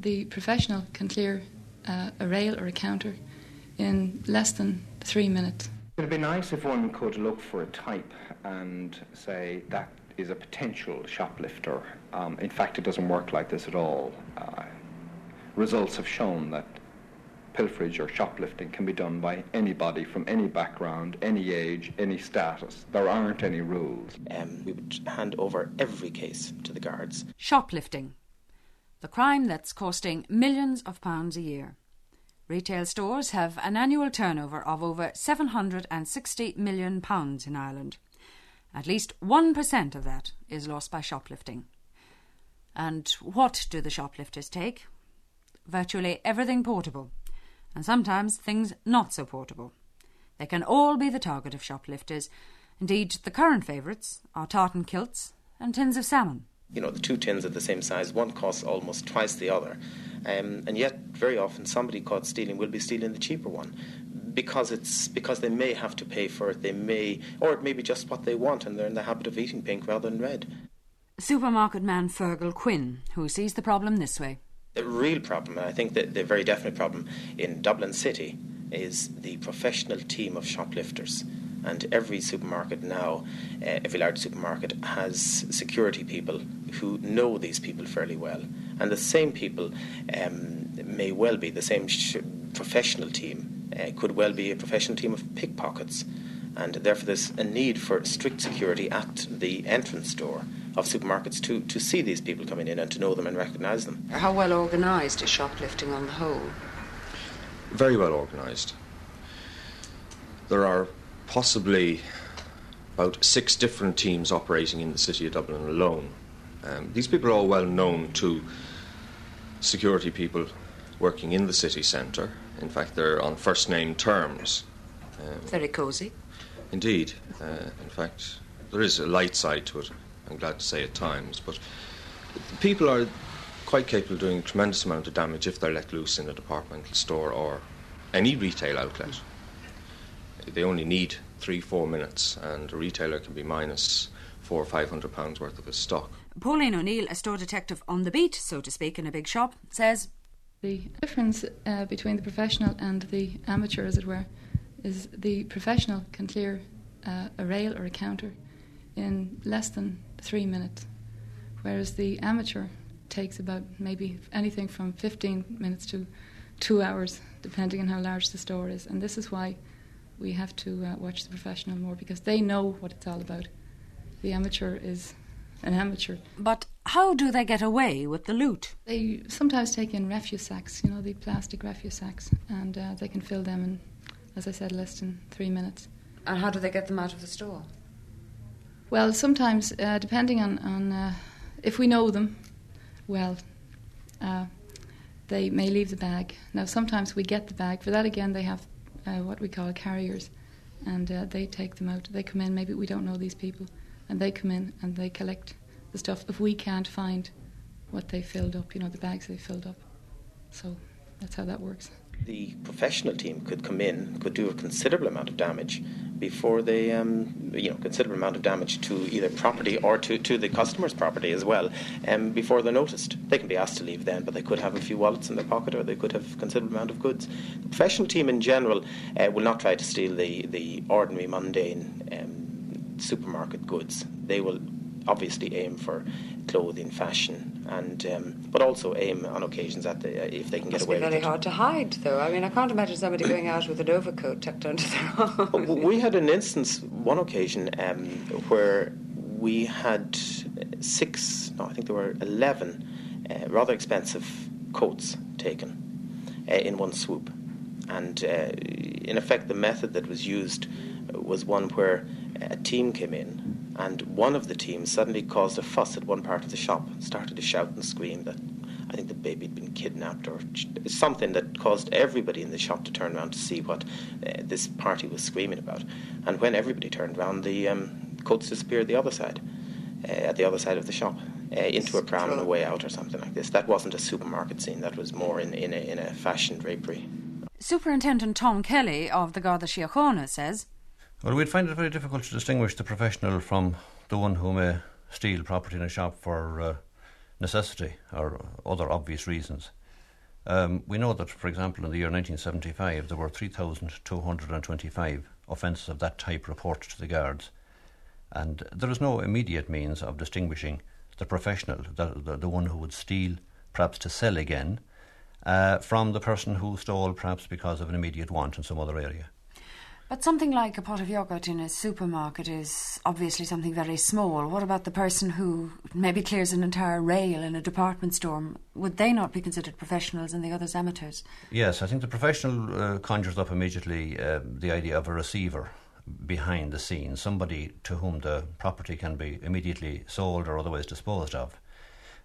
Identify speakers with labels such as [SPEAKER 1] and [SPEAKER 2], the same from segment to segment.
[SPEAKER 1] the professional can clear uh, a rail or a counter in less than three minutes.
[SPEAKER 2] It'd be nice if one could look for a type and say that is a potential shoplifter. Um, in fact, it doesn't work like this at all. Uh, results have shown that pilferage or shoplifting can be done by anybody from any background, any age, any status. There aren't any rules.
[SPEAKER 3] Um, we would hand over every case to the guards.
[SPEAKER 4] Shoplifting. The crime that's costing millions of pounds a year. Retail stores have an annual turnover of over £760 million in Ireland. At least 1% of that is lost by shoplifting. And what do the shoplifters take? Virtually everything portable and sometimes things not so portable. They can all be the target of shoplifters. Indeed, the current favourites are tartan kilts and tins of salmon.
[SPEAKER 3] You know, the two tins are the same size, one costs almost twice the other. Um, and yet, very often, somebody caught stealing will be stealing the cheaper one because it's because they may have to pay for it. They may, or it may be just what they want, and they're in the habit of eating pink rather than red.
[SPEAKER 4] Supermarket man Fergal Quinn, who sees the problem this way.
[SPEAKER 3] The real problem, and I think that the very definite problem in Dublin City, is the professional team of shoplifters. And every supermarket now, uh, every large supermarket, has security people who know these people fairly well. And the same people um, may well be the same sh- professional team, uh, could well be a professional team of pickpockets. And therefore, there's a need for strict security at the entrance door of supermarkets to, to see these people coming in and to know them and recognise them.
[SPEAKER 5] How well organised is shoplifting on the whole?
[SPEAKER 6] Very well organised. There are possibly about six different teams operating in the city of Dublin alone. Um, these people are all well known to security people working in the city centre. In fact, they're on first name terms.
[SPEAKER 5] Um, Very cosy.
[SPEAKER 6] Indeed. Uh, in fact, there is a light side to it. I'm glad to say at times. But people are quite capable of doing a tremendous amount of damage if they're let loose in a departmental store or any retail outlet. They only need three, four minutes, and a retailer can be minus four or five hundred pounds worth of his stock.
[SPEAKER 4] Pauline O'Neill, a store detective on the beat, so to speak, in a big shop, says
[SPEAKER 1] the difference uh, between the professional and the amateur, as it were, is the professional can clear uh, a rail or a counter in less than three minutes, whereas the amateur takes about maybe anything from 15 minutes to two hours, depending on how large the store is. And this is why we have to uh, watch the professional more because they know what it's all about. The amateur is an amateur.
[SPEAKER 4] But how do they get away with the loot?
[SPEAKER 1] They sometimes take in refuse sacks, you know, the plastic refuse sacks, and uh, they can fill them in, as I said, less than three minutes.
[SPEAKER 5] And how do they get them out of the store?
[SPEAKER 1] Well, sometimes, uh, depending on, on uh, if we know them well, uh, they may leave the bag. Now, sometimes we get the bag. For that, again, they have uh, what we call carriers, and uh, they take them out. They come in, maybe we don't know these people, and they come in and they collect the stuff if we can't find what they filled up, you know, the bags they filled up. So that's how that works
[SPEAKER 3] the professional team could come in, could do a considerable amount of damage before they, um, you know, considerable amount of damage to either property or to, to the customer's property as well, um, before they're noticed. They can be asked to leave then, but they could have a few wallets in their pocket or they could have considerable amount of goods. The professional team in general uh, will not try to steal the, the ordinary, mundane um, supermarket goods. They will obviously aim for clothing, fashion, and um, but also aim on occasions at the uh, if they can
[SPEAKER 5] get
[SPEAKER 3] away.
[SPEAKER 5] It's very hard to hide, though. I mean, I can't imagine somebody going out with an overcoat tucked under their arm.
[SPEAKER 3] we had an instance, one occasion, um, where we had six, no, I think there were eleven, uh, rather expensive coats taken uh, in one swoop, and uh, in effect, the method that was used was one where a team came in and one of the teams suddenly caused a fuss at one part of the shop, and started to shout and scream that I think the baby had been kidnapped or something that caused everybody in the shop to turn around to see what uh, this party was screaming about. And when everybody turned around, the um, coats disappeared the other side, uh, at the other side of the shop. Uh, into a pram and a way out, or something like this. That wasn't a supermarket scene. That was more in, in, a, in a fashion drapery.
[SPEAKER 4] Superintendent Tom Kelly of the Garda Síochána says
[SPEAKER 7] well, we'd find it very difficult to distinguish the professional from the one who may steal property in a shop for uh, necessity or other obvious reasons. Um, we know that, for example, in the year 1975, there were 3,225 offences of that type reported to the guards. And there is no immediate means of distinguishing the professional, the, the, the one who would steal, perhaps to sell again, uh, from the person who stole, perhaps because of an immediate want in some other area.
[SPEAKER 4] But something like a pot of yogurt in a supermarket is obviously something very small. What about the person who maybe clears an entire rail in a department store? Would they not be considered professionals and the others amateurs?
[SPEAKER 7] Yes, I think the professional uh, conjures up immediately uh, the idea of a receiver behind the scenes, somebody to whom the property can be immediately sold or otherwise disposed of.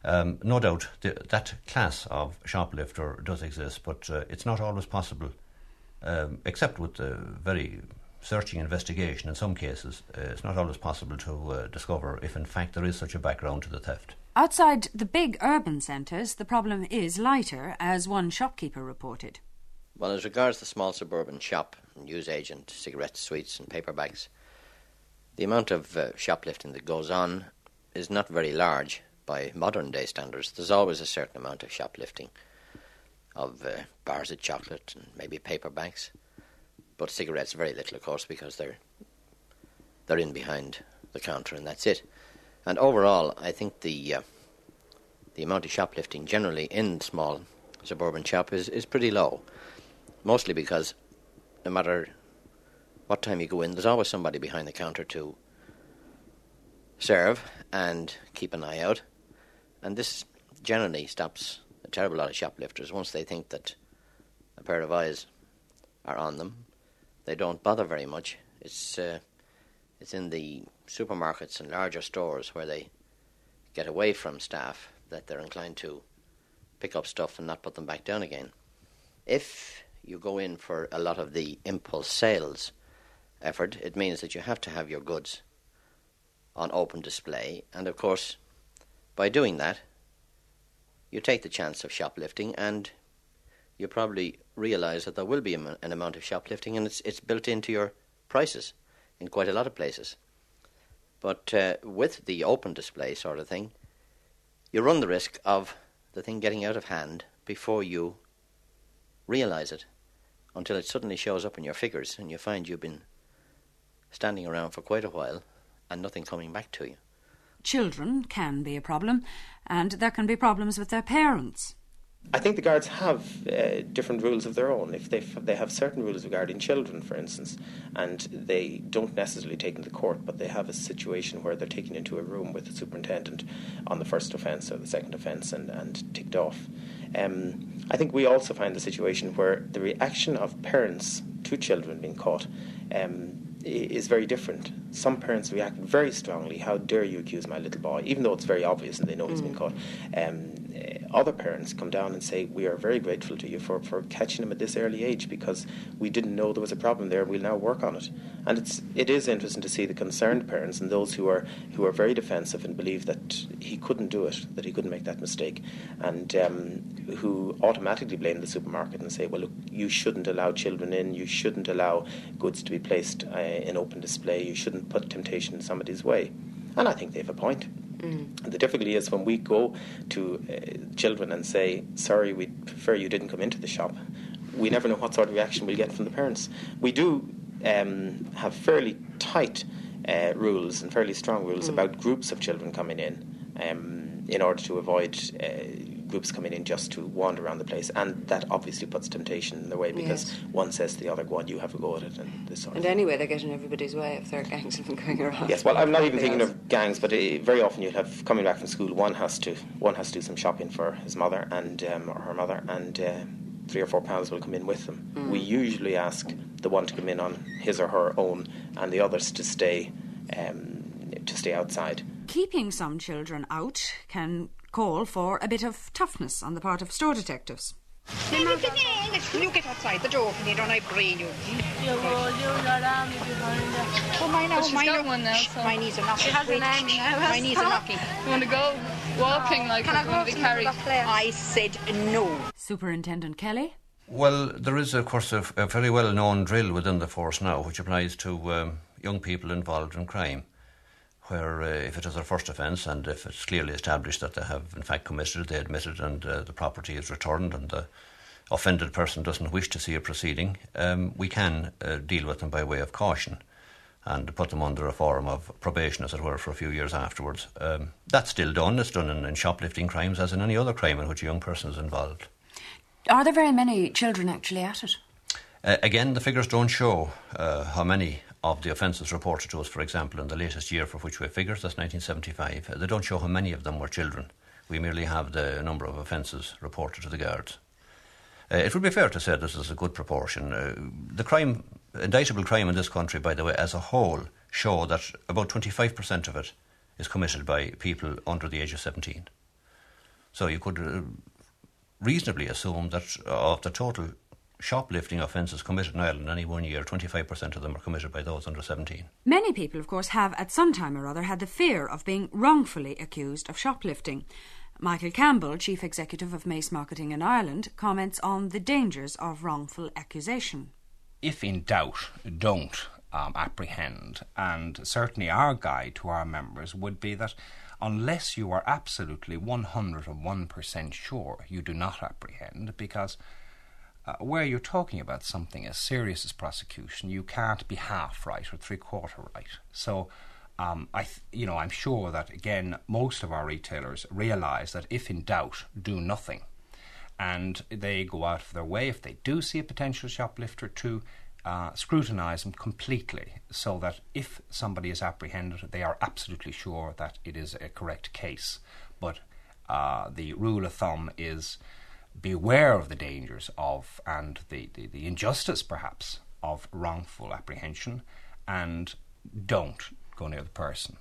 [SPEAKER 7] Um, no doubt that class of shoplifter does exist, but uh, it's not always possible um, except with a very searching investigation in some cases, uh, it's not always possible to uh, discover if in fact there is such a background to the theft.
[SPEAKER 4] Outside the big urban centres, the problem is lighter, as one shopkeeper reported.
[SPEAKER 8] Well, as regards the small suburban shop, newsagent, cigarettes, sweets, and paper bags, the amount of uh, shoplifting that goes on is not very large by modern day standards. There's always a certain amount of shoplifting of uh, bars of chocolate and maybe paper bags. But cigarettes, very little, of course, because they're they're in behind the counter, and that's it. And overall, I think the uh, the amount of shoplifting generally in small suburban shop is, is pretty low. Mostly because no matter what time you go in, there's always somebody behind the counter to serve and keep an eye out. And this generally stops a terrible lot of shoplifters, once they think that a pair of eyes are on them, they don't bother very much. It's uh, it's in the supermarkets and larger stores where they get away from staff that they're inclined to pick up stuff and not put them back down again. If you go in for a lot of the impulse sales effort, it means that you have to have your goods on open display, and of course, by doing that, you take the chance of shoplifting and you probably realize that there will be an amount of shoplifting and it's, it's built into your prices in quite a lot of places. But uh, with the open display sort of thing, you run the risk of the thing getting out of hand before you realize it until it suddenly shows up in your figures and you find you've been standing around for quite a while and nothing coming back to you
[SPEAKER 4] children can be a problem, and there can be problems with their parents.
[SPEAKER 3] I think the guards have uh, different rules of their own. If they they have certain rules regarding children, for instance, and they don't necessarily take them to court, but they have a situation where they're taken into a room with the superintendent on the first offence or the second offence and, and ticked off. Um, I think we also find the situation where the reaction of parents to children being caught um, is very different. Some parents react very strongly. How dare you accuse my little boy, even though it's very obvious and they know he's been mm. caught. Um, other parents come down and say, We are very grateful to you for, for catching him at this early age because we didn't know there was a problem there. We'll now work on it. And it's, it is interesting to see the concerned parents and those who are, who are very defensive and believe that he couldn't do it, that he couldn't make that mistake, and um, who automatically blame the supermarket and say, Well, look, you shouldn't allow children in, you shouldn't allow goods to be placed uh, in open display, you shouldn't put temptation in somebody's way. And I think they have a point. Mm. The difficulty is when we go to uh, children and say, sorry, we'd prefer you didn't come into the shop, we never know what sort of reaction we'll get from the parents. We do um, have fairly tight uh, rules and fairly strong rules mm. about groups of children coming in um, in order to avoid uh, groups coming in just to wander around the place, and that obviously puts temptation in the way because yes. one says to the other, "Go on, you have a go at it," and this sort.
[SPEAKER 5] And anyway, they get in everybody's way if there are gangs of them going around.
[SPEAKER 3] Yes, well, I'm not even thinking else. of gangs, but it, very often you'll have coming back from school, one has to one has to do some shopping for his mother and um, or her mother, and. Uh, three or four pals will come in with them. Mm. We usually ask the one to come in on his or her own, and the others to stay um, to stay outside.
[SPEAKER 4] Keeping some children out can call for a bit of toughness on the part of store detectives.
[SPEAKER 9] You get outside the door and you don't I brain you. Oh, mine now, mine now. One now so. My knees are knocking. She has Wait. an now. My knees are knocking.
[SPEAKER 1] You want to go walking like Can I go to carry?
[SPEAKER 9] I said no.
[SPEAKER 4] Superintendent Kelly?
[SPEAKER 7] Well, there is, of course, a, a very well known drill within the force now which applies to um, young people involved in crime where uh, if it is their first offence and if it's clearly established that they have in fact committed it, they admit it and uh, the property is returned and the offended person doesn't wish to see a proceeding, um, we can uh, deal with them by way of caution and put them under a form of probation, as it were, for a few years afterwards. Um, that's still done. It's done in, in shoplifting crimes as in any other crime in which a young person is involved.
[SPEAKER 4] Are there very many children actually at it?
[SPEAKER 7] Uh, again, the figures don't show uh, how many of the offences reported to us, for example, in the latest year for which we have figures, that's 1975. Uh, they don't show how many of them were children. We merely have the number of offences reported to the guards. Uh, it would be fair to say this is a good proportion. Uh, the crime, indictable crime in this country, by the way, as a whole, show that about 25% of it is committed by people under the age of 17. So you could uh, reasonably assume that of the total shoplifting offences committed in Ireland in any one year, 25% of them are committed by those under 17.
[SPEAKER 4] Many people, of course, have at some time or other had the fear of being wrongfully accused of shoplifting. Michael Campbell, Chief Executive of Mace Marketing in Ireland, comments on the dangers of wrongful accusation.
[SPEAKER 10] If in doubt, don't um, apprehend. And certainly our guide to our members would be that unless you are absolutely 101% sure, you do not apprehend because uh, where you're talking about something as serious as prosecution, you can't be half right or three quarter right. So, um, I, th- you know, I'm sure that again, most of our retailers realise that if in doubt, do nothing, and they go out of their way if they do see a potential shoplifter to uh, scrutinise them completely, so that if somebody is apprehended, they are absolutely sure that it is a correct case. But uh, the rule of thumb is beware of the dangers of and the, the, the injustice perhaps of wrongful apprehension and don't go near the person.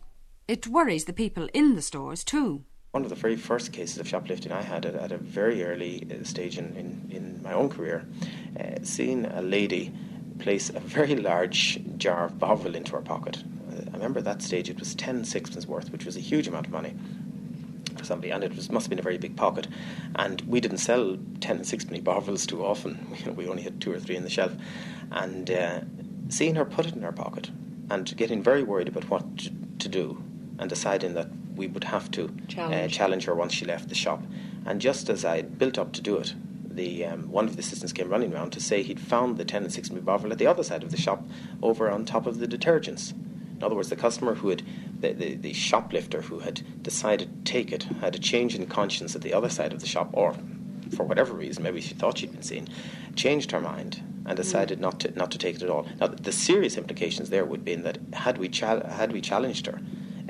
[SPEAKER 4] It worries the people in the stores too.
[SPEAKER 3] One of the very first cases of shoplifting I had at, at a very early uh, stage in, in, in my own career, uh, seeing a lady place a very large jar of Bovril into her pocket. Uh, I remember at that stage it was 10 sixpence worth, which was a huge amount of money somebody, and it was, must have been a very big pocket. And we didn't sell 10 and sixpenny Bovrils too often. You know, we only had two or three in the shelf. And uh, seeing her put it in her pocket and getting very worried about what to, to do and deciding that we would have to uh,
[SPEAKER 5] Challenge.
[SPEAKER 3] uh, challenge her once she left the shop. And just as I built up to do it, the um, one of the assistants came running round to say he'd found the 10 and 6 Bovril at the other side of the shop over on top of the detergents. In other words, the customer who had, the, the, the shoplifter who had decided to take it, had a change in conscience at the other side of the shop, or for whatever reason, maybe she thought she'd been seen, changed her mind and decided not to not to take it at all. Now, the serious implications there would be that had we chal- had we challenged her,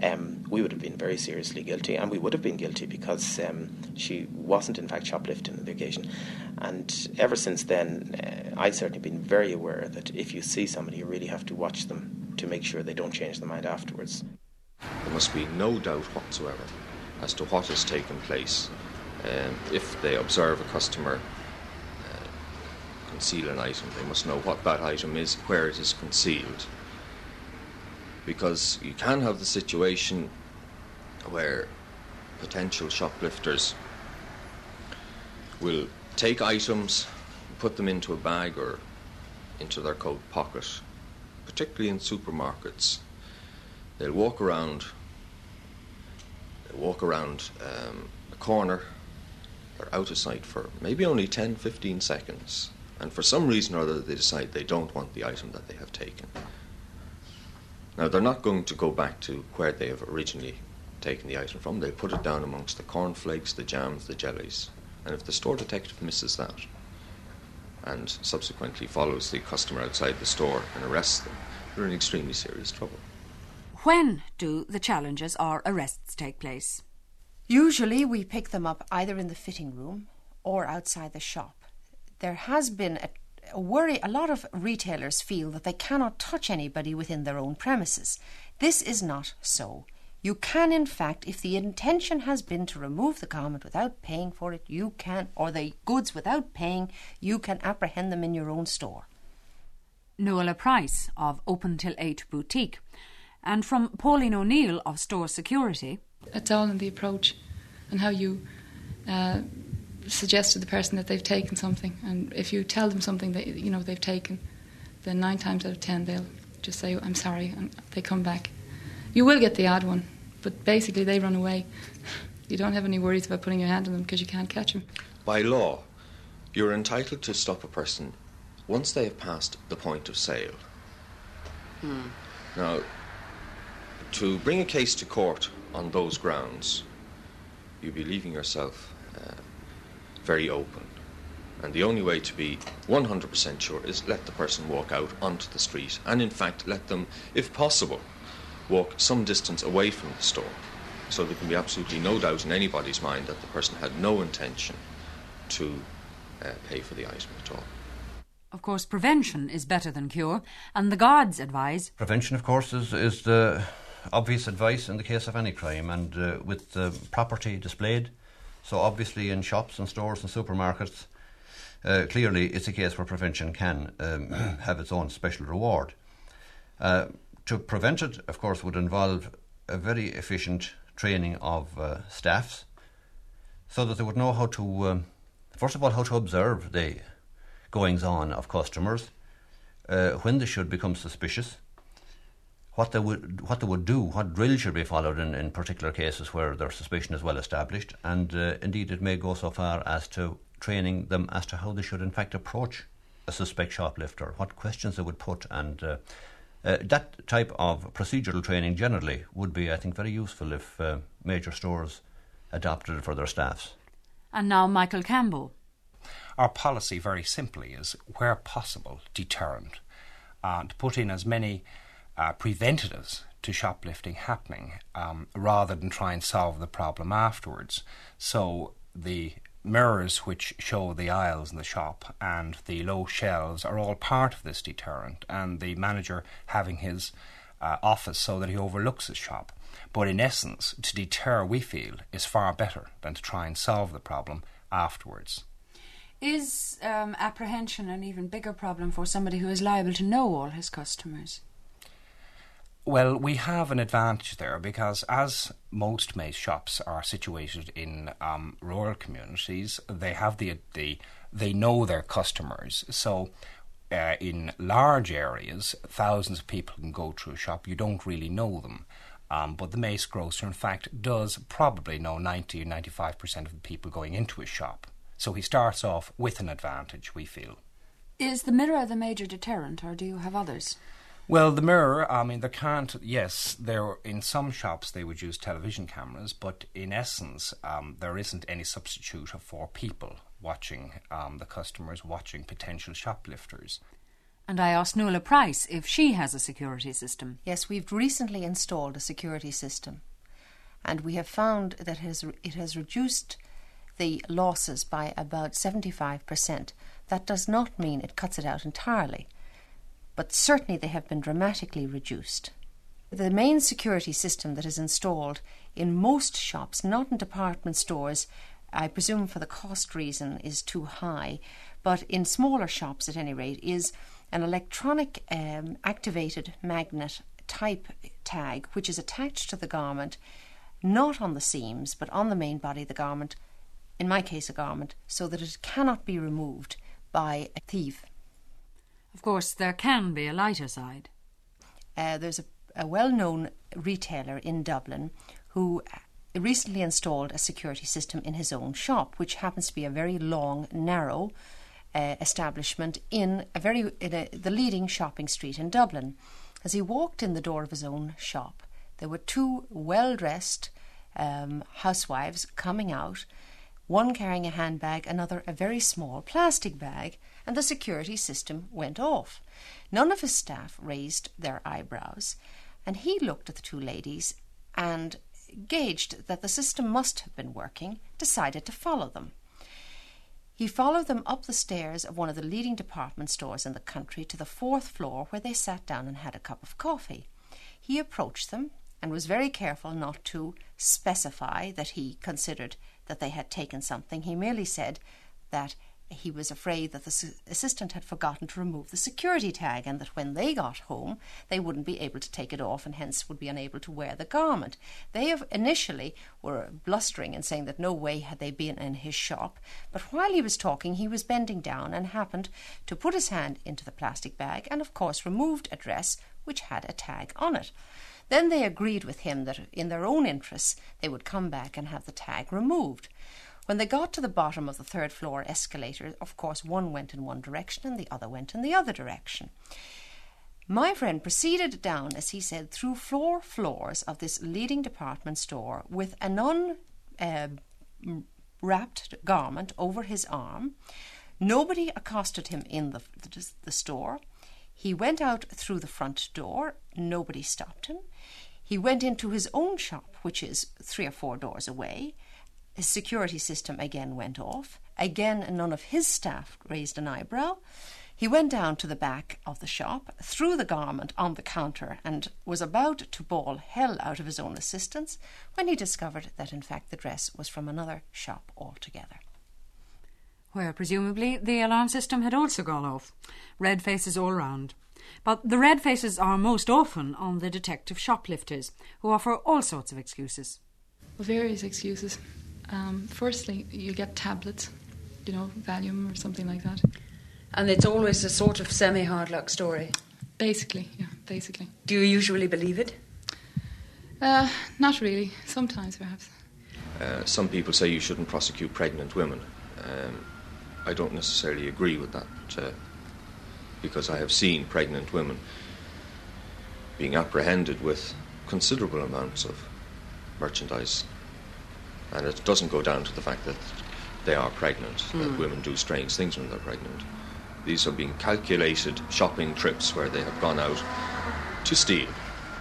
[SPEAKER 3] um, we would have been very seriously guilty, and we would have been guilty because um, she wasn't in fact shoplifting on the occasion. And ever since then, uh, I've certainly been very aware that if you see somebody, you really have to watch them to make sure they don't change their mind afterwards.
[SPEAKER 6] There must be no doubt whatsoever as to what has taken place. Um, if they observe a customer uh, conceal an item, they must know what that item is, where it is concealed. Because you can have the situation where potential shoplifters will take items, put them into a bag or into their coat pocket, particularly in supermarkets. They'll walk around, they'll walk around um, a corner, they're out of sight for maybe only 10 15 seconds, and for some reason or other they decide they don't want the item that they have taken. Now, they're not going to go back to where they have originally taken the item from. They'll put it down amongst the cornflakes, the jams, the jellies. And if the store detective misses that and subsequently follows the customer outside the store and arrests them, they're in extremely serious trouble.
[SPEAKER 4] When do the challenges or arrests take place?
[SPEAKER 11] Usually we pick them up either in the fitting room or outside the shop. There has been a, a worry, a lot of retailers feel that they cannot touch anybody within their own premises. This is not so. You can, in fact, if the intention has been to remove the garment without paying for it, you can, or the goods without paying, you can apprehend them in your own store.
[SPEAKER 4] Nuala Price of Open Till 8 Boutique. And from Pauline O'Neill of Store Security.
[SPEAKER 1] It's all in the approach and how you uh, suggest to the person that they've taken something. And if you tell them something that you know they've taken, then nine times out of ten they'll just say, "I'm sorry," and they come back. You will get the odd one, but basically they run away. You don't have any worries about putting your hand on them because you can't catch them.
[SPEAKER 6] By law, you're entitled to stop a person once they have passed the point of sale.
[SPEAKER 5] Hmm.
[SPEAKER 6] Now, to bring a case to court on those grounds, you'd be leaving yourself uh, very open. And the only way to be 100% sure is let the person walk out onto the street, and in fact, let them, if possible, walk some distance away from the store. So there can be absolutely no doubt in anybody's mind that the person had no intention to uh, pay for the item at all.
[SPEAKER 4] Of course, prevention is better than cure, and the guards advise.
[SPEAKER 7] Prevention, of course, is, is the obvious advice in the case of any crime, and uh, with the property displayed. So, obviously, in shops and stores and supermarkets, uh, clearly it's a case where prevention can um, have its own special reward. Uh, to prevent it, of course, would involve a very efficient training of uh, staffs so that they would know how to, um, first of all, how to observe the goings on of customers, uh, when they should become suspicious, what they would what they would do, what drill should be followed in, in particular cases where their suspicion is well established, and uh, indeed it may go so far as to training them as to how they should in fact approach a suspect shoplifter, what questions they would put, and uh, uh, that type of procedural training generally would be, I think, very useful if uh, major stores adopted it for their staffs.
[SPEAKER 4] And now Michael Campbell.
[SPEAKER 10] Our policy, very simply, is where possible, deterrent, and to put in as many uh, preventatives to shoplifting happening um, rather than try and solve the problem afterwards. So the mirrors which show the aisles in the shop and the low shelves are all part of this deterrent, and the manager having his uh, office so that he overlooks his shop. But in essence, to deter, we feel, is far better than to try and solve the problem afterwards.
[SPEAKER 4] Is um, apprehension an even bigger problem for somebody who is liable to know all his customers?
[SPEAKER 10] Well, we have an advantage there because as most mace shops are situated in um, rural communities, they have the the they know their customers. So, uh, in large areas, thousands of people can go through a shop. You don't really know them. Um, but the mace grocer, in fact, does probably know 90 or 95% of the people going into his shop. So he starts off with an advantage, we feel.
[SPEAKER 4] Is the mirror the major deterrent, or do you have others?
[SPEAKER 10] Well, the mirror, I mean, there can't, yes, there in some shops they would use television cameras, but in essence, um, there isn't any substitute for people watching um, the customers, watching potential shoplifters.
[SPEAKER 4] And I asked Nuala Price if she has a security system.
[SPEAKER 11] Yes, we've recently installed a security system, and we have found that it has, it has reduced the losses by about 75%. That does not mean it cuts it out entirely but certainly they have been dramatically reduced. The main security system that is installed in most shops, not in department stores, I presume for the cost reason, is too high, but in smaller shops at any rate, is an electronic um, activated magnet type tag which is attached to the garment, not on the seams but on the main body of the garment, in my case, a garment, so that it cannot be removed by a thief.
[SPEAKER 4] Of course, there can be a lighter side.
[SPEAKER 11] Uh, there's a, a well known retailer in Dublin who recently installed a security system in his own shop, which happens to be a very long, narrow uh, establishment in a very in a, the leading shopping street in Dublin. As he walked in the door of his own shop, there were two well dressed um, housewives coming out, one carrying a handbag, another a very small plastic bag, and the security system went off. None of his staff raised their eyebrows, and he looked at the two ladies and gauged that the system must have been working, decided to follow them. He followed them up the stairs of one of the leading department stores in the country to the fourth floor where they sat down and had a cup of coffee. He approached them and was very careful not to specify that he considered that they had taken something. He merely said that he was afraid that the assistant had forgotten to remove the security tag and that when they got home they wouldn't be able to take it off and hence would be unable to wear the garment. They initially were blustering and saying that no way had they been in his shop, but while he was talking he was bending down and happened to put his hand into the plastic bag and of course removed a dress which had a tag on it. Then they agreed with him that in their own interests they would come back and have the tag removed. When they got to the bottom of the third floor escalator, of course, one went in one direction and the other went in the other direction. My friend proceeded down, as he said, through four floors of this leading department store with an unwrapped uh, garment over his arm. Nobody accosted him in the, the, the store. He went out through the front door. Nobody stopped him. He went into his own shop, which is three or four doors away. His security system again went off. Again, none of his staff raised an eyebrow. He went down to the back of the shop, threw the garment on the counter, and was about to bawl hell out of his own assistants when he discovered that in fact the dress was from another shop altogether.
[SPEAKER 4] Where presumably the alarm system had also gone off. Red faces all round. But the red faces are most often on the detective shoplifters, who offer all sorts of excuses.
[SPEAKER 1] Well, various excuses. Um, firstly, you get tablets, you know, Valium or something like that.
[SPEAKER 5] And it's always a sort of semi hard luck story.
[SPEAKER 1] Basically, yeah, basically.
[SPEAKER 5] Do you usually believe it?
[SPEAKER 1] Uh, not really. Sometimes, perhaps.
[SPEAKER 6] Uh, some people say you shouldn't prosecute pregnant women. Um, I don't necessarily agree with that uh, because I have seen pregnant women being apprehended with considerable amounts of merchandise and it doesn't go down to the fact that they are pregnant, mm. that hmm. women do strange things when they're pregnant. These have been calculated shopping trips where they have gone out to steal.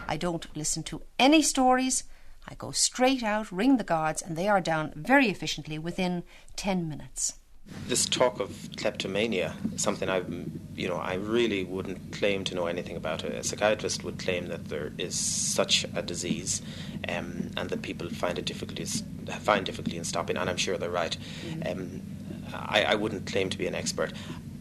[SPEAKER 11] I don't listen to any stories. I go straight out, ring the guards, and they are down very efficiently within 10 minutes.
[SPEAKER 3] This talk of kleptomania, something I, you know, I really wouldn't claim to know anything about. A psychiatrist would claim that there is such a disease, um, and that people find it difficulty find difficulty in stopping. And I'm sure they're right. Mm-hmm. Um, I, I wouldn't claim to be an expert.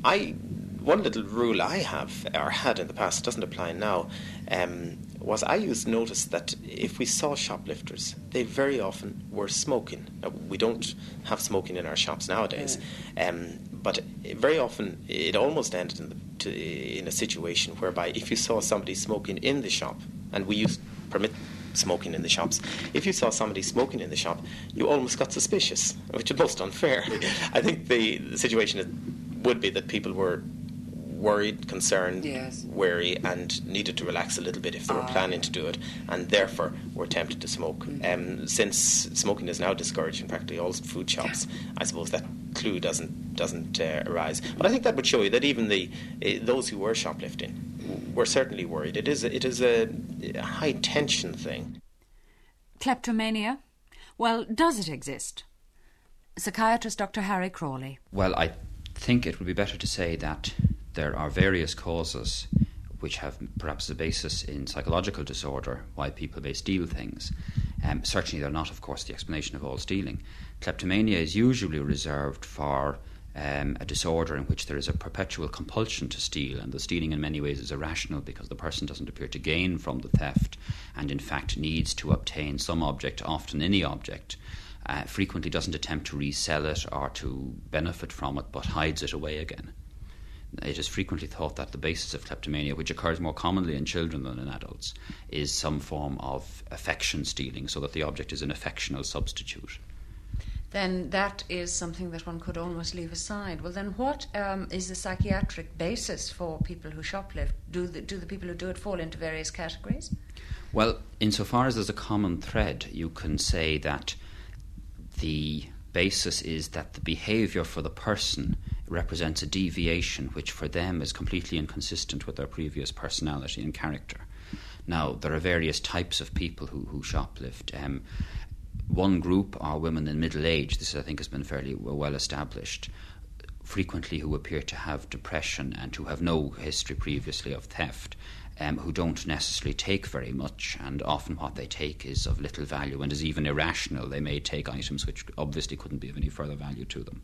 [SPEAKER 3] I one little rule I have or had in the past doesn't apply now. Um, was I used to notice that if we saw shoplifters, they very often were smoking. Now, we don't have smoking in our shops nowadays, um, but very often it almost ended in, the, to, in a situation whereby if you saw somebody smoking in the shop, and we used permit smoking in the shops. If you saw somebody smoking in the shop, you almost got suspicious, which is most unfair. I think the, the situation would be that people were worried, concerned,
[SPEAKER 5] yes.
[SPEAKER 3] wary, and needed to relax a little bit if they were planning to do it, and therefore were tempted to smoke. Mm-hmm. Um, since smoking is now discouraged in practically all food shops, I suppose that clue doesn't doesn't uh, arise. But I think that would show you that even the uh, those who were shoplifting were certainly worried. It is it is a, a high tension thing.
[SPEAKER 4] Kleptomania. Well, does it exist? Psychiatrist Dr. Harry Crawley.
[SPEAKER 12] Well, I think it would be better to say that there are various causes which have perhaps a basis in psychological disorder why people may steal things. Um, certainly, they're not, of course, the explanation of all stealing. Kleptomania is usually reserved for um, a disorder in which there is a perpetual compulsion to steal, and the stealing in many ways is irrational because the person doesn't appear to gain from the theft and, in fact, needs to obtain some object, often any object. Uh, frequently doesn't attempt to resell it or to benefit from it, but hides it away again. It is frequently thought that the basis of kleptomania, which occurs more commonly in children than in adults, is some form of affection stealing, so that the object is an affectional substitute.
[SPEAKER 5] Then that is something that one could almost leave aside. Well, then what um, is the psychiatric basis for people who shoplift? Do the, do the people who do it fall into various categories?
[SPEAKER 12] Well, insofar as there's a common thread, you can say that the basis is that the behaviour for the person represents a deviation which for them is completely inconsistent with their previous personality and character. Now, there are various types of people who, who shoplift. Um, one group are women in middle age. This, I think, has been fairly well established. Frequently, who appear to have depression and who have no history previously of theft um, who don't necessarily take very much, and often what they take is of little value and is even irrational. They may take items which obviously couldn't be of any further value to them.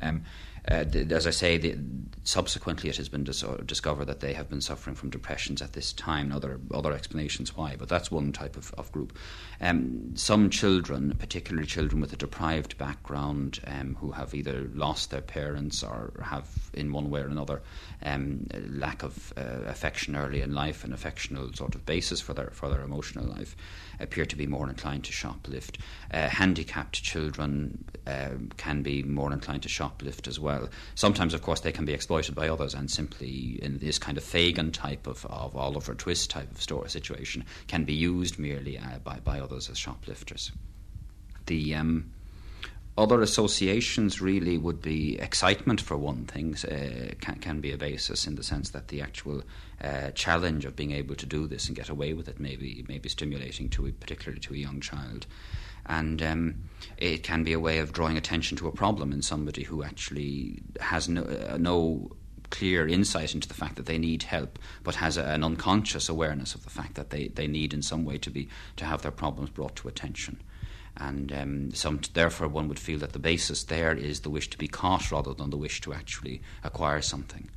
[SPEAKER 12] Um, uh, as I say, the, subsequently it has been dis- discovered that they have been suffering from depressions at this time. Now, there are other explanations why, but that's one type of, of group. Um, some children, particularly children with a deprived background, um, who have either lost their parents or have, in one way or another, um, lack of uh, affection early in life, an affectional sort of basis for their for their emotional life, appear to be more inclined to shoplift. Uh, handicapped children uh, can be more inclined to shoplift as well. Sometimes, of course, they can be exploited by others, and simply in this kind of Fagin type of, of Oliver Twist type of store situation, can be used merely uh, by by others as shoplifters. The um, other associations really would be excitement for one thing uh, can, can be a basis in the sense that the actual uh, challenge of being able to do this and get away with it may be, may be stimulating to a, particularly to a young child. And um, it can be a way of drawing attention to a problem in somebody who actually has no, uh, no clear insight into the fact that they need help, but has a, an unconscious awareness of the fact that they, they need in some way to be to have their problems brought to attention and um, some, therefore one would feel that the basis there is the wish to be caught rather than the wish to actually acquire something.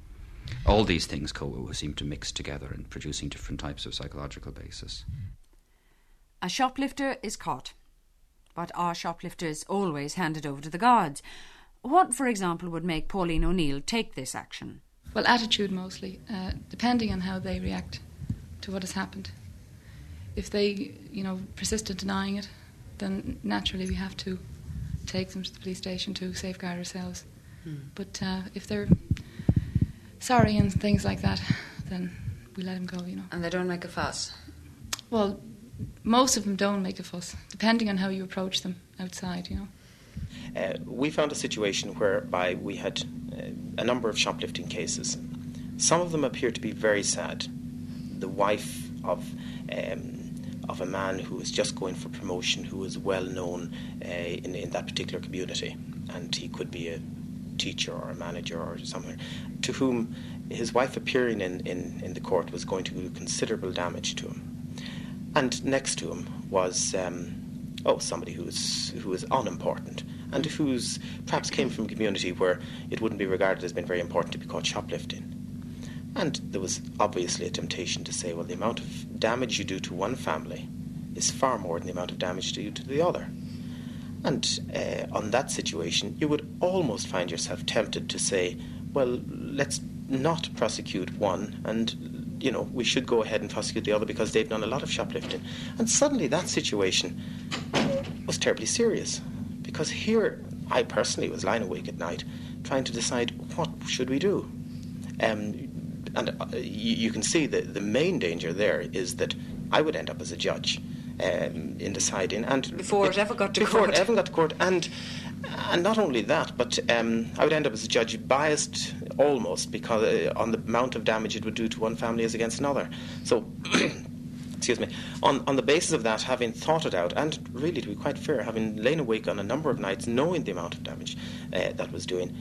[SPEAKER 12] All these things co- seem to mix together in producing different types of psychological basis.
[SPEAKER 4] A shoplifter is caught, but are shoplifters always handed over to the guards? What, for example, would make Pauline O'Neill take this action?
[SPEAKER 1] Well, attitude mostly, uh, depending on how they react to what has happened. If they, you know, persist in denying it, then naturally we have to take them to the police station to safeguard ourselves. Hmm. But uh, if they're sorry and things like that, then we let them go, you know.
[SPEAKER 5] And they don't make a fuss?
[SPEAKER 1] Well, most of them don't make a fuss, depending on how you approach them outside, you know.
[SPEAKER 3] Uh, we found a situation whereby we had uh, a number of shoplifting cases. Some of them appeared to be very sad. The wife of um, of a man who was just going for promotion, who was well known uh, in, in that particular community, and he could be a teacher or a manager or somewhere, to whom his wife appearing in, in, in the court was going to do considerable damage to him. And next to him was, um, oh, somebody who was, who was unimportant and who's perhaps came from a community where it wouldn't be regarded as being very important to be caught shoplifting. And there was obviously a temptation to say, well, the amount of damage you do to one family is far more than the amount of damage you do to the other. And uh, on that situation, you would almost find yourself tempted to say, well, let's not prosecute one, and you know we should go ahead and prosecute the other because they've done a lot of shoplifting. And suddenly, that situation was terribly serious because here I personally was lying awake at night trying to decide what should we do. Um, and uh, you, you, can see that the main danger there is that I would end up as a judge um, in deciding, and
[SPEAKER 5] before it, it ever got to
[SPEAKER 3] before
[SPEAKER 5] court.
[SPEAKER 3] it ever got to court, and and not only that, but um, I would end up as a judge biased almost because uh, on the amount of damage it would do to one family as against another. So. excuse me, on, on the basis of that, having thought it out, and really to be quite fair, having lain awake on a number of nights knowing the amount of damage uh, that was doing,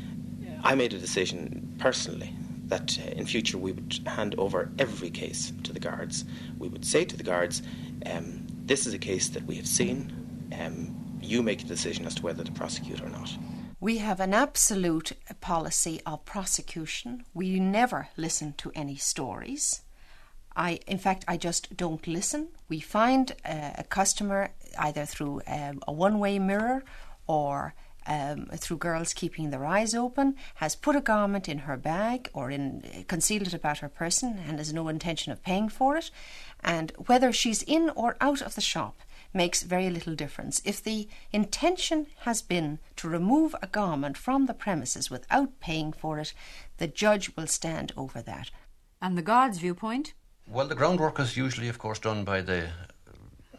[SPEAKER 3] I made a decision personally that uh, in future we would hand over every case to the guards. We would say to the guards, um, this is a case that we have seen. Um, you make a decision as to whether to prosecute or not.
[SPEAKER 11] We have an absolute policy of prosecution. We never listen to any stories. I, in fact, I just don't listen. We find uh, a customer either through um, a one-way mirror or um, through girls keeping their eyes open, has put a garment in her bag or in concealed it about her person and has no intention of paying for it. And whether she's in or out of the shop makes very little difference. If the intention has been to remove a garment from the premises without paying for it, the judge will stand over that.
[SPEAKER 4] And the guard's viewpoint?
[SPEAKER 7] Well, the groundwork is usually, of course, done by the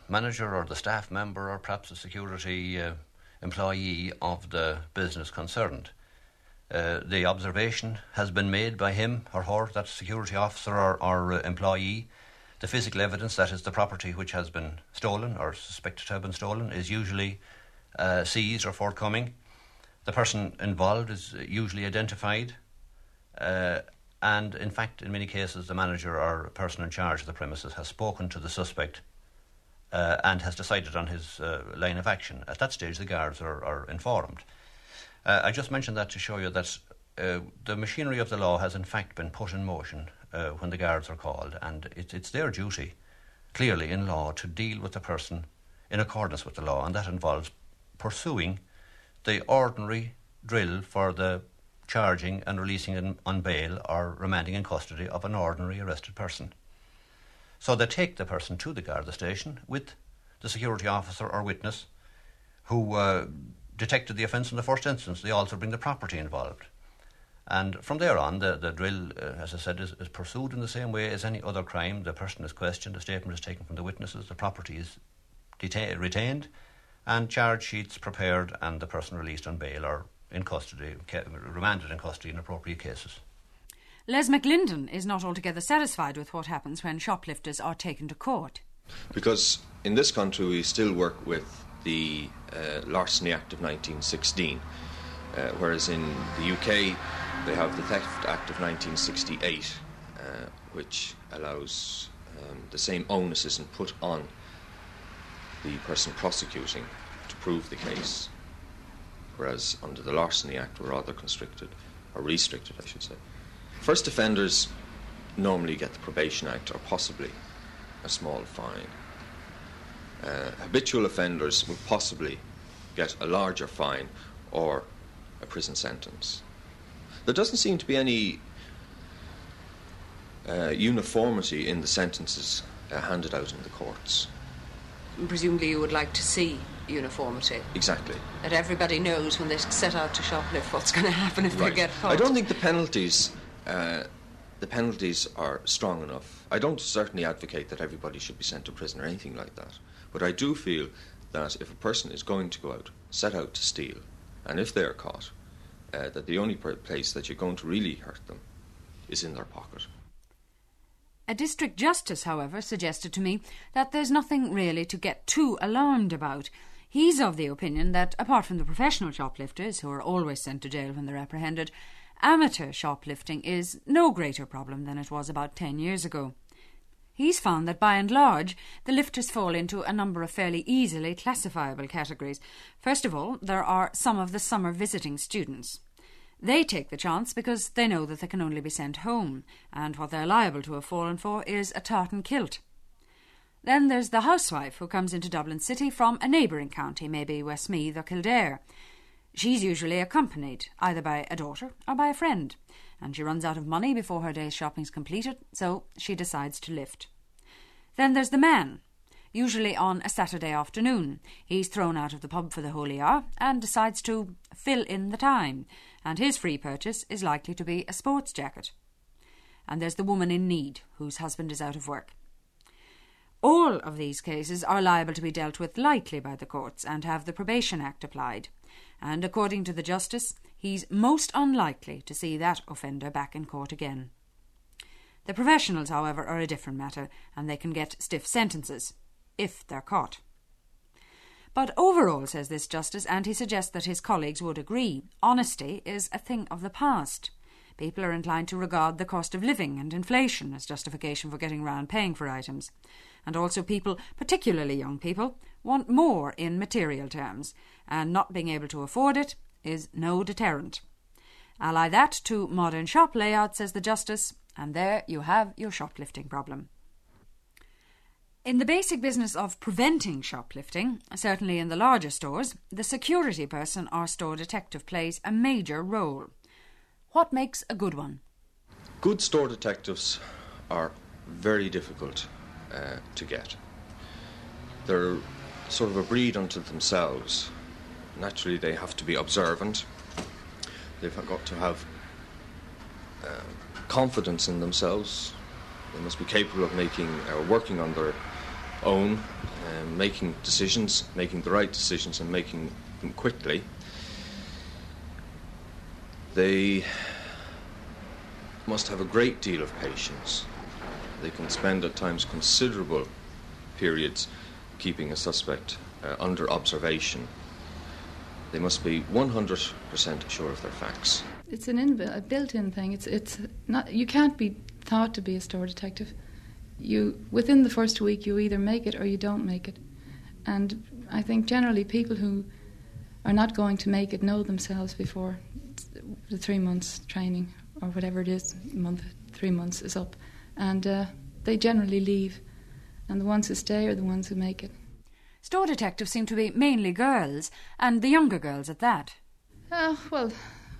[SPEAKER 7] manager or the staff member or perhaps a security uh, employee of the business concerned. Uh, the observation has been made by him or her, that security officer or, or uh, employee. The physical evidence, that is the property which has been stolen or suspected to have been stolen, is usually uh, seized or forthcoming. The person involved is usually identified. Uh, and in fact, in many cases, the manager or person in charge of the premises has spoken to the suspect uh, and has decided on his uh, line of action. At that stage, the guards are, are informed. Uh, I just mentioned that to show you that uh, the machinery of the law has in fact been put in motion uh, when the guards are called, and it, it's their duty, clearly in law, to deal with the person in accordance with the law, and that involves pursuing the ordinary drill for the charging and releasing on bail or remanding in custody of an ordinary arrested person. So they take the person to the Garda station with the security officer or witness who uh, detected the offence in the first instance. They also bring the property involved. And from there on, the, the drill, uh, as I said, is, is, pursued in the same way as any other crime. The person is questioned, the statement is taken from the witnesses, the property is deta- retained, and charge sheets prepared, and the person released on bail or in custody, remanded in custody in appropriate cases.
[SPEAKER 4] Les McLinden is not altogether satisfied with what happens when shoplifters are taken to court.
[SPEAKER 6] Because in this country we still work with the uh, Larceny Act of 1916, uh, whereas in the UK they have the Theft Act of 1968, uh, which allows um, the same onus isn't put on the person prosecuting to prove the case whereas under the Larceny Act we're rather constricted, or restricted, I should say. First offenders normally get the Probation Act or possibly a small fine. Uh, habitual offenders will possibly get a larger fine or a prison sentence. There doesn't seem to be any uh, uniformity in the sentences uh, handed out in the courts.
[SPEAKER 5] Presumably, you would like to see uniformity.
[SPEAKER 6] Exactly.
[SPEAKER 5] That everybody knows when they set out to shoplift what's going to happen if
[SPEAKER 6] right.
[SPEAKER 5] they get caught.
[SPEAKER 6] I don't think the penalties. Uh, the penalties are strong enough. I don't certainly advocate that everybody should be sent to prison or anything like that. But I do feel that if a person is going to go out, set out to steal, and if they're caught, uh, that the only place that you're going to really hurt them is in their pocket.
[SPEAKER 4] A district justice, however, suggested to me that there's nothing really to get too alarmed about. He's of the opinion that, apart from the professional shoplifters, who are always sent to jail when they're apprehended, amateur shoplifting is no greater problem than it was about ten years ago. He's found that by and large, the lifters fall into a number of fairly easily classifiable categories. First of all, there are some of the summer visiting students. They take the chance because they know that they can only be sent home, and what they're liable to have fallen for is a tartan kilt. Then there's the housewife who comes into Dublin City from a neighbouring county, maybe Westmeath or Kildare. She's usually accompanied either by a daughter or by a friend, and she runs out of money before her day's shopping's completed, so she decides to lift. Then there's the man, usually on a Saturday afternoon. He's thrown out of the pub for the holy hour and decides to fill in the time, and his free purchase is likely to be a sports jacket. And there's the woman in need, whose husband is out of work. All of these cases are liable to be dealt with lightly by the courts and have the Probation Act applied. And according to the Justice, he's most unlikely to see that offender back in court again. The professionals, however, are a different matter, and they can get stiff sentences, if they're caught. But overall, says this Justice, and he suggests that his colleagues would agree, honesty is a thing of the past. People are inclined to regard the cost of living and inflation as justification for getting round paying for items and also people, particularly young people, want more in material terms, and not being able to afford it is no deterrent. Ally that to modern shop layout, says the Justice, and there you have your shoplifting problem. In the basic business of preventing shoplifting, certainly in the larger stores, the security person or store detective plays a major role. What makes a good one?
[SPEAKER 6] Good store detectives are very difficult uh, to get. They're sort of a breed unto themselves. Naturally, they have to be observant. They've got to have uh, confidence in themselves. They must be capable of making or uh, working on their own, um, making decisions, making the right decisions, and making them quickly. They must have a great deal of patience. They can spend at times considerable periods keeping a suspect uh, under observation. They must be 100% sure of their facts.
[SPEAKER 1] It's an inbuilt, a built-in thing. It's it's not. You can't be thought to be a store detective. You within the first week, you either make it or you don't make it. And I think generally people who are not going to make it know themselves before the three months training or whatever it is, month, three months is up, and uh, they generally leave, and the ones who stay are the ones who make it.
[SPEAKER 4] Store detectives seem to be mainly girls, and the younger girls at that.
[SPEAKER 1] Uh, well,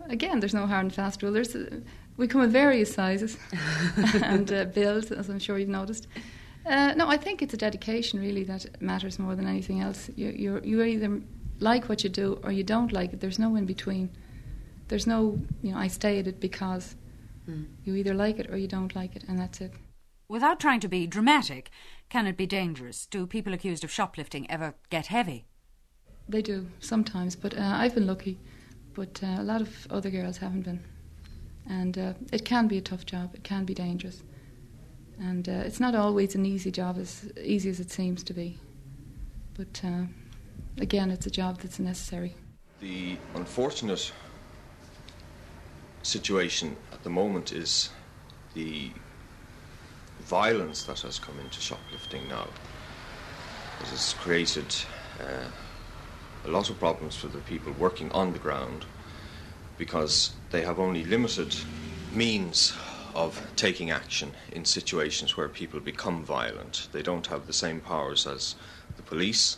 [SPEAKER 1] again, there's no hard and fast rule. There's, uh, we come in various sizes and uh, builds, as I'm sure you've noticed. Uh, no, I think it's a dedication really that matters more than anything else. You, you you either like what you do or you don't like it. There's no in between. There's no, you know, I stay at it because mm. you either like it or you don't like it, and that's it.
[SPEAKER 4] Without trying to be dramatic, can it be dangerous? Do people accused of shoplifting ever get heavy?
[SPEAKER 1] They do sometimes, but uh, I've been lucky. But uh, a lot of other girls haven't been, and uh, it can be a tough job. It can be dangerous, and uh, it's not always an easy job as easy as it seems to be. But uh, again, it's a job that's necessary.
[SPEAKER 6] The unfortunate situation at the moment is the violence that has come into shoplifting now. It has created uh, a lot of problems for the people working on the ground because they have only limited means of taking action in situations where people become violent. They don't have the same powers as the police,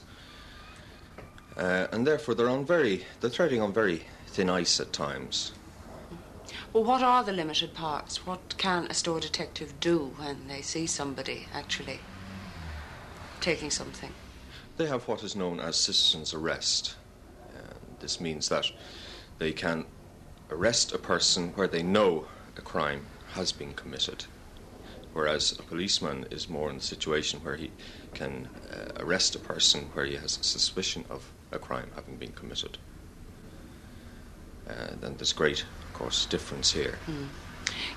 [SPEAKER 6] uh, and therefore they're on very they're treading on very thin ice at times.
[SPEAKER 5] Well, what are the limited parts? What can a store detective do when they see somebody actually taking something?
[SPEAKER 6] They have what is known as citizen's arrest. Uh, this means that they can arrest a person where they know a crime has been committed, whereas a policeman is more in the situation where he can uh, arrest a person where he has a suspicion of a crime having been committed. Uh, then there's great, course, difference here. Mm.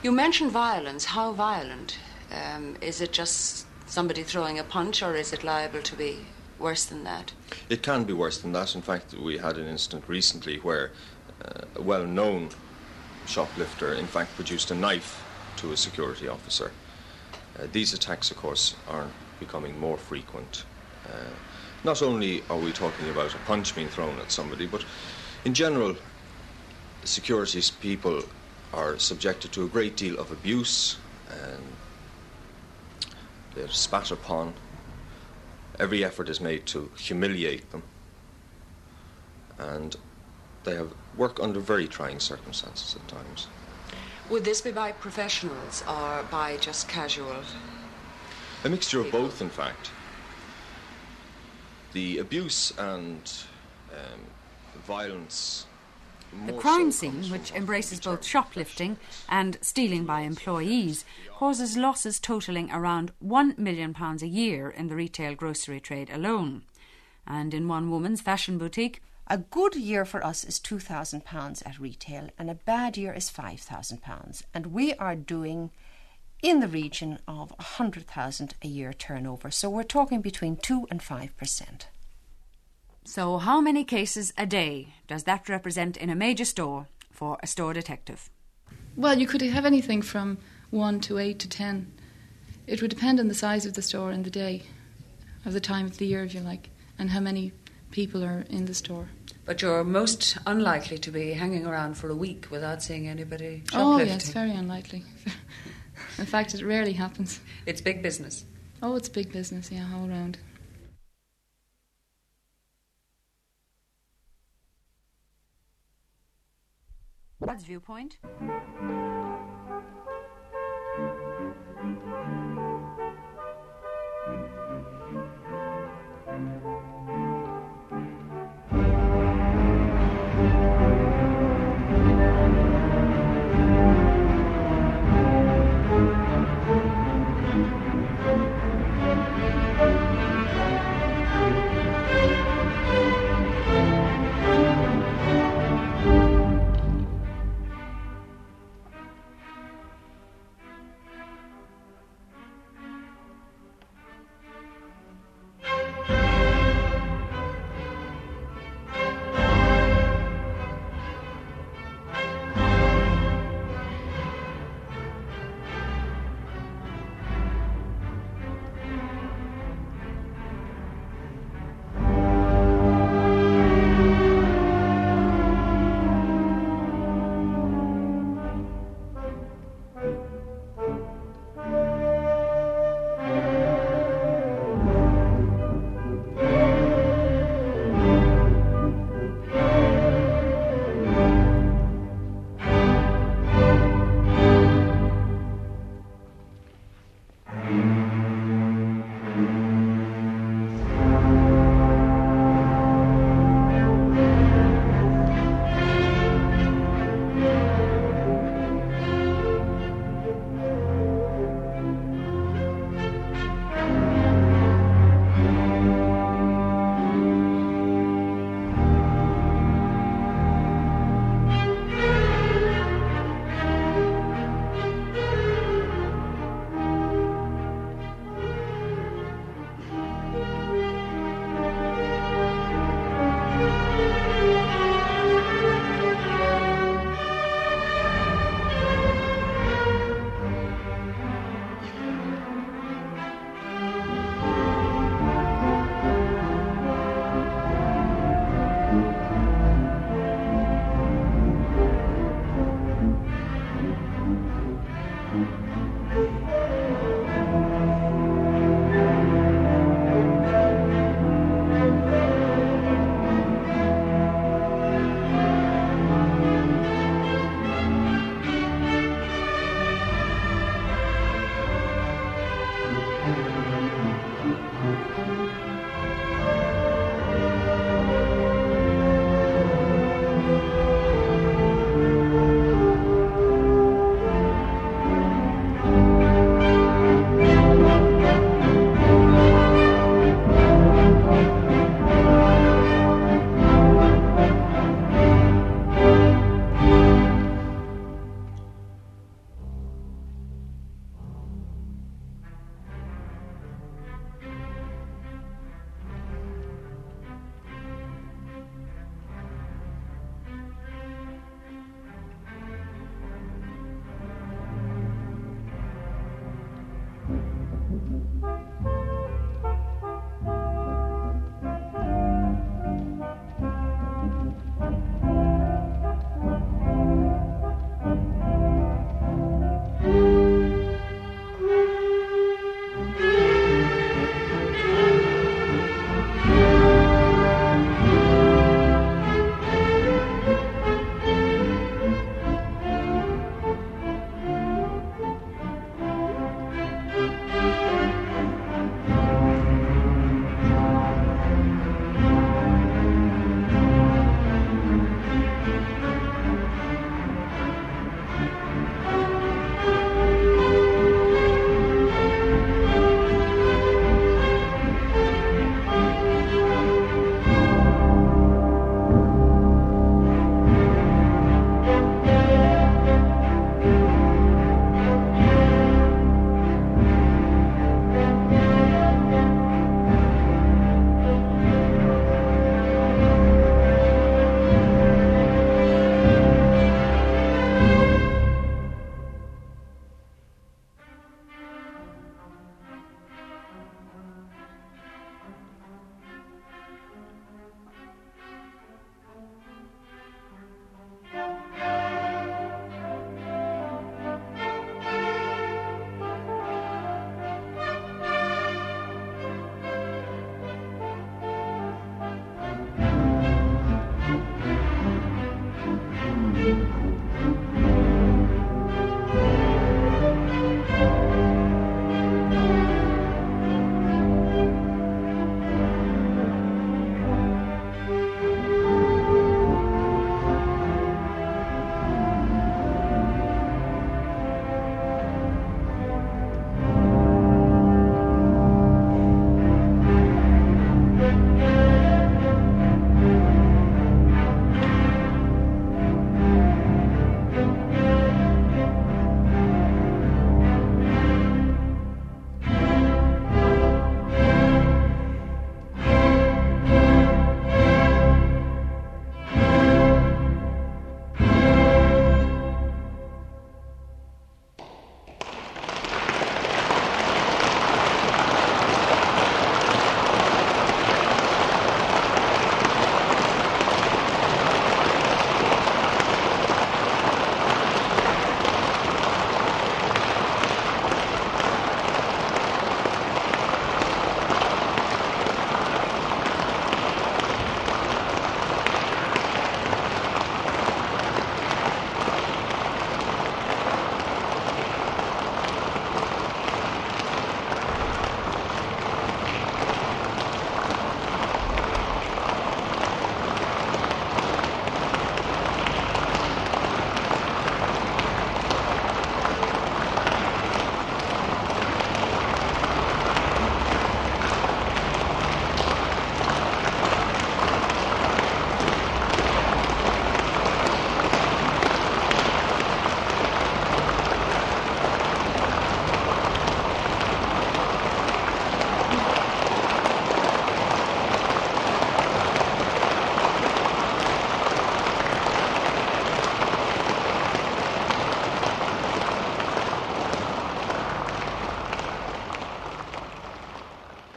[SPEAKER 5] You mentioned violence. How violent? Um, is it just somebody throwing a punch, or is it liable to be worse than that?
[SPEAKER 6] It can be worse than that. In fact, we had an incident recently where uh, a well known shoplifter, in fact, produced a knife to a security officer. Uh, these attacks, of course, are becoming more frequent. Uh, not only are we talking about a punch being thrown at somebody, but in general, security people are subjected to a great deal of abuse and they're spat upon every effort is made to humiliate them, and they have work under very trying circumstances at times.
[SPEAKER 5] Would this be by professionals or by just casual?
[SPEAKER 6] A mixture people? of both, in fact. The abuse and um, violence
[SPEAKER 4] the crime scene, which embraces both shoplifting and stealing by employees, causes losses totalling around £1 million a year in the retail grocery trade alone. And in one woman's fashion boutique,
[SPEAKER 11] a good year for us is £2,000 at retail, and a bad year is £5,000. And we are doing in the region of 100,000 a year turnover. So we're talking between 2 and 5%.
[SPEAKER 4] So, how many cases a day does that represent in a major store for a store detective?
[SPEAKER 1] Well, you could have anything from one to eight to ten. It would depend on the size of the store and the day, of the time of the year, if you like, and how many people are in the store.
[SPEAKER 5] But you're most unlikely to be hanging around for a week without seeing anybody shoplifting.
[SPEAKER 1] Oh, yes, very unlikely. in fact, it rarely happens.
[SPEAKER 5] It's big business.
[SPEAKER 1] Oh, it's big business, yeah, all around.
[SPEAKER 4] What's Viewpoint.